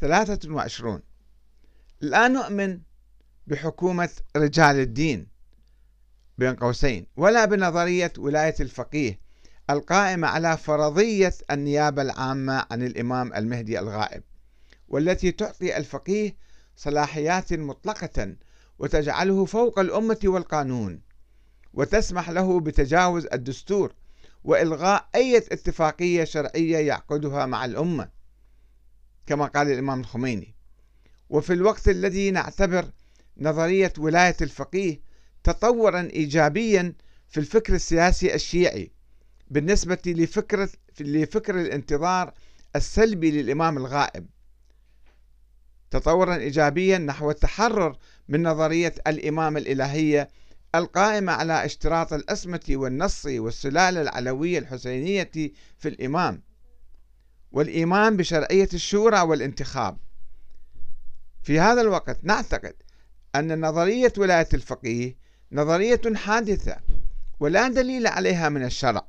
23 لا نؤمن بحكومة رجال الدين بين قوسين ولا بنظرية ولاية الفقيه القائمة على فرضية النيابة العامة عن الإمام المهدي الغائب والتي تعطي الفقيه صلاحيات مطلقة وتجعله فوق الأمة والقانون وتسمح له بتجاوز الدستور وإلغاء أي اتفاقية شرعية يعقدها مع الأمة. كما قال الإمام الخميني. وفي الوقت الذي نعتبر نظرية ولاية الفقيه تطورا إيجابيا في الفكر السياسي الشيعي بالنسبة لفكرة لفكر الانتظار السلبي للإمام الغائب. تطورا إيجابيا نحو التحرر من نظرية الإمامة الإلهية القائمة على اشتراط الأسمة والنص والسلالة العلوية الحسينية في الإمام. والإيمان بشرعية الشورى والانتخاب. في هذا الوقت نعتقد أن نظرية ولاية الفقيه نظرية حادثة ولا دليل عليها من الشرع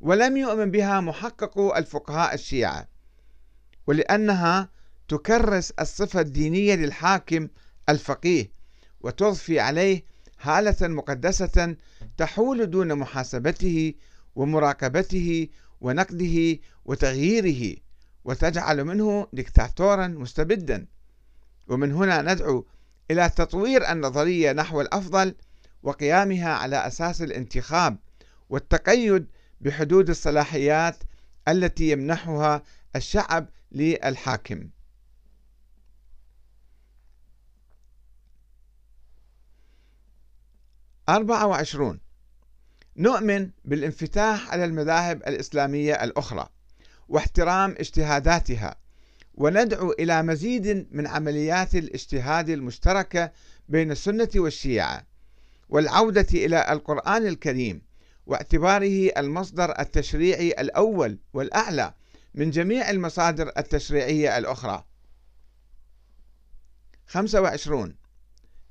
ولم يؤمن بها محقق الفقهاء الشيعة ولأنها تكرس الصفة الدينية للحاكم الفقيه وتضفي عليه هالة مقدسة تحول دون محاسبته ومراقبته ونقده وتغييره وتجعل منه دكتاتورا مستبدا. ومن هنا ندعو إلى تطوير النظرية نحو الأفضل وقيامها على أساس الانتخاب والتقيد بحدود الصلاحيات التي يمنحها الشعب للحاكم. أربعة وعشرون. نؤمن بالانفتاح على المذاهب الإسلامية الأخرى. واحترام اجتهاداتها. وندعو إلى مزيد من عمليات الاجتهاد المشتركة بين السنة والشيعة والعودة إلى القرآن الكريم واعتباره المصدر التشريعي الأول والأعلى من جميع المصادر التشريعية الأخرى. 25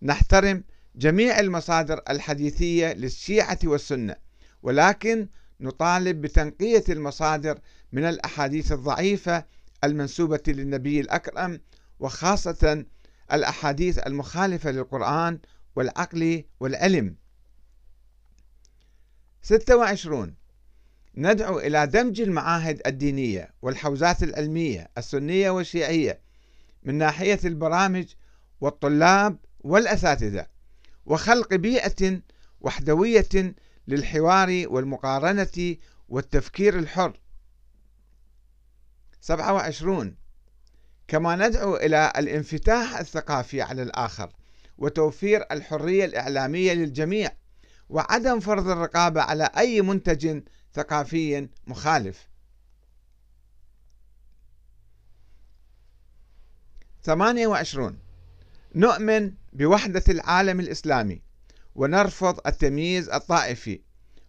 نحترم جميع المصادر الحديثية للشيعة والسنة ولكن نطالب بتنقية المصادر من الأحاديث الضعيفة المنسوبة للنبي الأكرم وخاصة الأحاديث المخالفة للقرآن والعقل والعلم. 26 ندعو إلى دمج المعاهد الدينية والحوزات العلمية السنية والشيعية من ناحية البرامج والطلاب والأساتذة وخلق بيئة وحدوية للحوار والمقارنة والتفكير الحر. 27 كما ندعو إلى الانفتاح الثقافي على الآخر وتوفير الحرية الإعلامية للجميع وعدم فرض الرقابة على أي منتج ثقافي مخالف. 28 نؤمن بوحدة العالم الإسلامي ونرفض التمييز الطائفي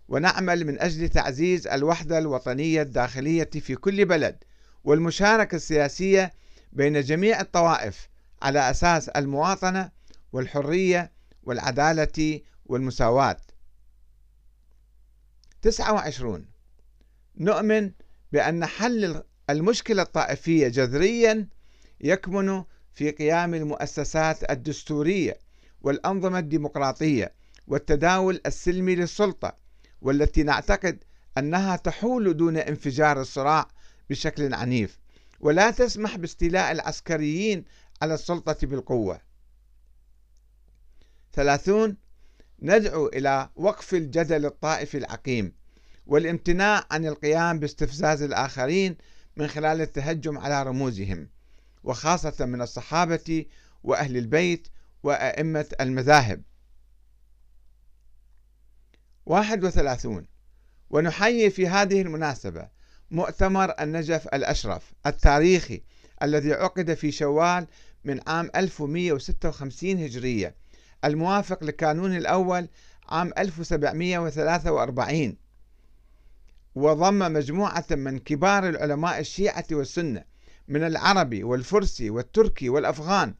ونعمل من أجل تعزيز الوحدة الوطنية الداخلية في كل بلد والمشاركة السياسية بين جميع الطوائف على أساس المواطنة والحرية والعدالة والمساواة. 29 نؤمن بأن حل المشكلة الطائفية جذريا يكمن في قيام المؤسسات الدستورية والأنظمة الديمقراطية والتداول السلمي للسلطة والتي نعتقد أنها تحول دون انفجار الصراع بشكل عنيف. ولا تسمح باستيلاء العسكريين على السلطة بالقوة. ثلاثون ندعو إلى وقف الجدل الطائفي العقيم والامتناع عن القيام باستفزاز الآخرين من خلال التهجم على رموزهم وخاصة من الصحابة وأهل البيت وأئمة المذاهب. 31 ونحيي في هذه المناسبة مؤتمر النجف الأشرف التاريخي الذي عقد في شوال من عام 1156 هجرية الموافق لكانون الأول عام 1743 وضم مجموعة من كبار العلماء الشيعة والسنة من العربي والفرسي والتركي والأفغان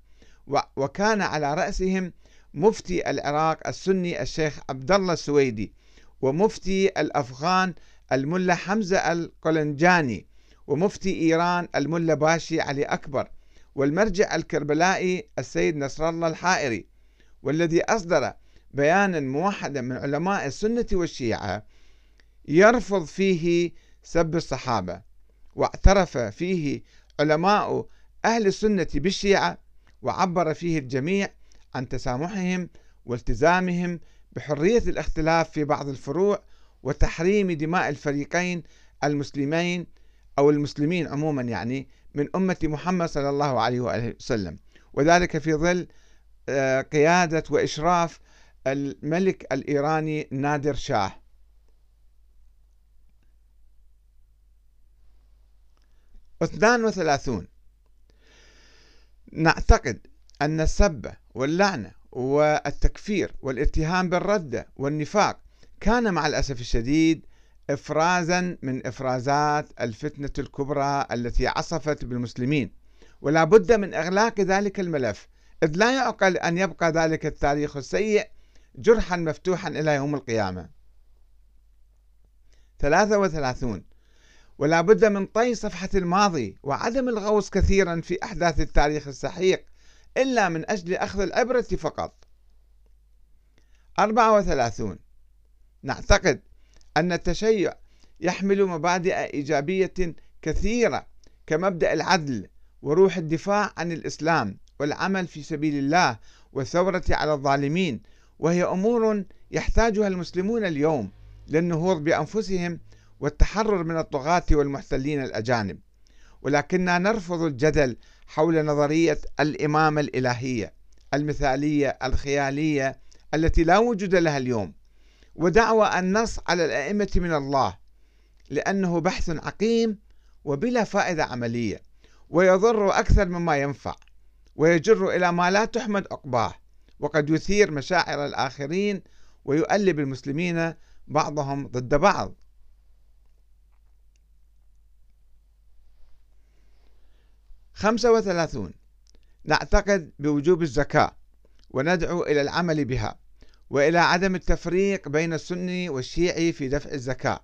وكان على رأسهم مفتي العراق السني الشيخ عبد الله السويدي ومفتي الأفغان الملا حمزة القلنجاني ومفتي إيران الملا باشي علي أكبر والمرجع الكربلائي السيد نصر الله الحائري. والذي أصدر بيانا موحدا من علماء السنة والشيعة يرفض فيه سب الصحابة واعترف فيه علماء أهل السنة بالشيعة وعبر فيه الجميع عن تسامحهم والتزامهم بحرية الاختلاف في بعض الفروع وتحريم دماء الفريقين المسلمين أو المسلمين عموما يعني من أمة محمد صلى الله عليه وآله وسلم. وذلك في ظل آه، قيادة وإشراف الملك الإيراني نادر شاه. اثنان وثلاثون. نعتقد أن السب واللعنة والتكفير والاتهام بالردة والنفاق. كان مع الأسف الشديد إفرازا من إفرازات الفتنة الكبرى التي عصفت بالمسلمين ولا بد من إغلاق ذلك الملف إذ لا يعقل أن يبقى ذلك التاريخ السيء جرحا مفتوحا إلى يوم القيامة. 33 ولا بد من طي صفحة الماضي وعدم الغوص كثيرا في أحداث التاريخ السحيق إلا من أجل أخذ العبرة فقط. 34 نعتقد أن التشيع يحمل مبادئ إيجابية كثيرة كمبدأ العدل وروح الدفاع عن الإسلام والعمل في سبيل الله والثورة على الظالمين وهي أمور يحتاجها المسلمون اليوم للنهوض بأنفسهم والتحرر من الطغاة والمحتلين الأجانب. ولكننا نرفض الجدل حول نظرية الإمامة الإلهية المثالية الخيالية التي لا وجود لها اليوم. ودعوى النص على الأئمة من الله لأنه بحث عقيم وبلا فائدة عملية ويضر أكثر مما ينفع ويجر إلى ما لا تحمد عقباه وقد يثير مشاعر الآخرين ويؤلب المسلمين بعضهم ضد بعض. خمسة وثلاثون. نعتقد بوجوب الزكاة وندعو إلى العمل بها وإلى عدم التفريق بين السني والشيعي في دفع الزكاة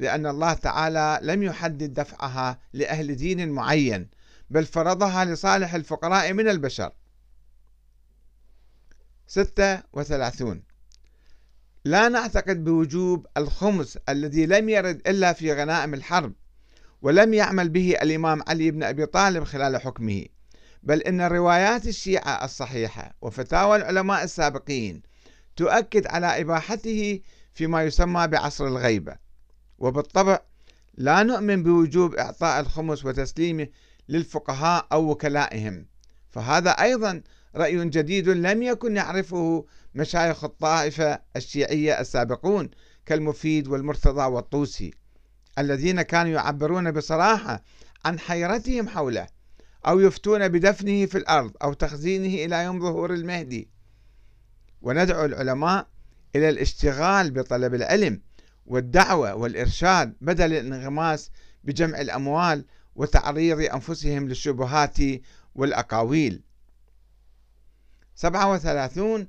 لأن الله تعالى لم يحدد دفعها لأهل دين معين بل فرضها لصالح الفقراء من البشر. ستة وثلاثون. لا نعتقد بوجوب الخمس الذي لم يرد إلا في غنائم الحرب ولم يعمل به الإمام علي بن أبي طالب خلال حكمه. بل إن روايات الشيعة الصحيحة وفتاوى العلماء السابقين تؤكد على إباحته فيما يسمى بعصر الغيبة. وبالطبع لا نؤمن بوجوب إعطاء الخمس وتسليمه للفقهاء أو وكلائهم. فهذا أيضا رأي جديد لم يكن يعرفه مشايخ الطائفة الشيعية السابقون كالمفيد والمرتضى والطوسي. الذين كانوا يعبرون بصراحة عن حيرتهم حوله أو يفتون بدفنه في الأرض أو تخزينه إلى يوم ظهور المهدي. وندعو العلماء إلى الاشتغال بطلب العلم والدعوة والإرشاد بدل الانغماس بجمع الأموال وتعريض أنفسهم للشبهات والأقاويل. 37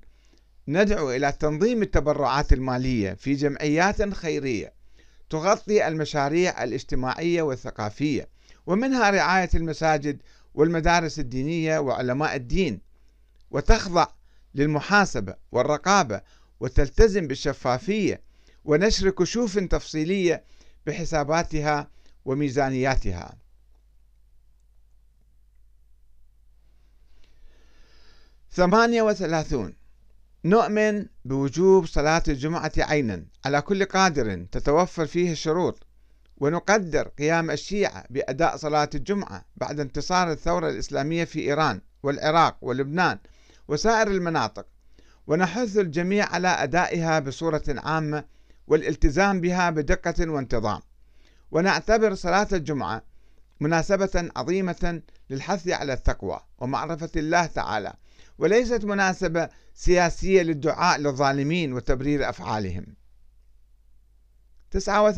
ندعو إلى تنظيم التبرعات المالية في جمعيات خيرية تغطي المشاريع الاجتماعية والثقافية ومنها رعاية المساجد والمدارس الدينية وعلماء الدين وتخضع للمحاسبة والرقابة وتلتزم بالشفافية ونشر كشوف تفصيلية بحساباتها وميزانياتها. ثمانية وثلاثون نؤمن بوجوب صلاة الجمعة عينا على كل قادر تتوفر فيه الشروط ونقدر قيام الشيعة بأداء صلاة الجمعة بعد انتصار الثورة الإسلامية في إيران والعراق ولبنان وسائر المناطق ونحث الجميع على أدائها بصورة عامة والالتزام بها بدقة وانتظام. ونعتبر صلاة الجمعة مناسبة عظيمة للحث على التقوى ومعرفة الله تعالى وليست مناسبة سياسية للدعاء للظالمين وتبرير أفعالهم.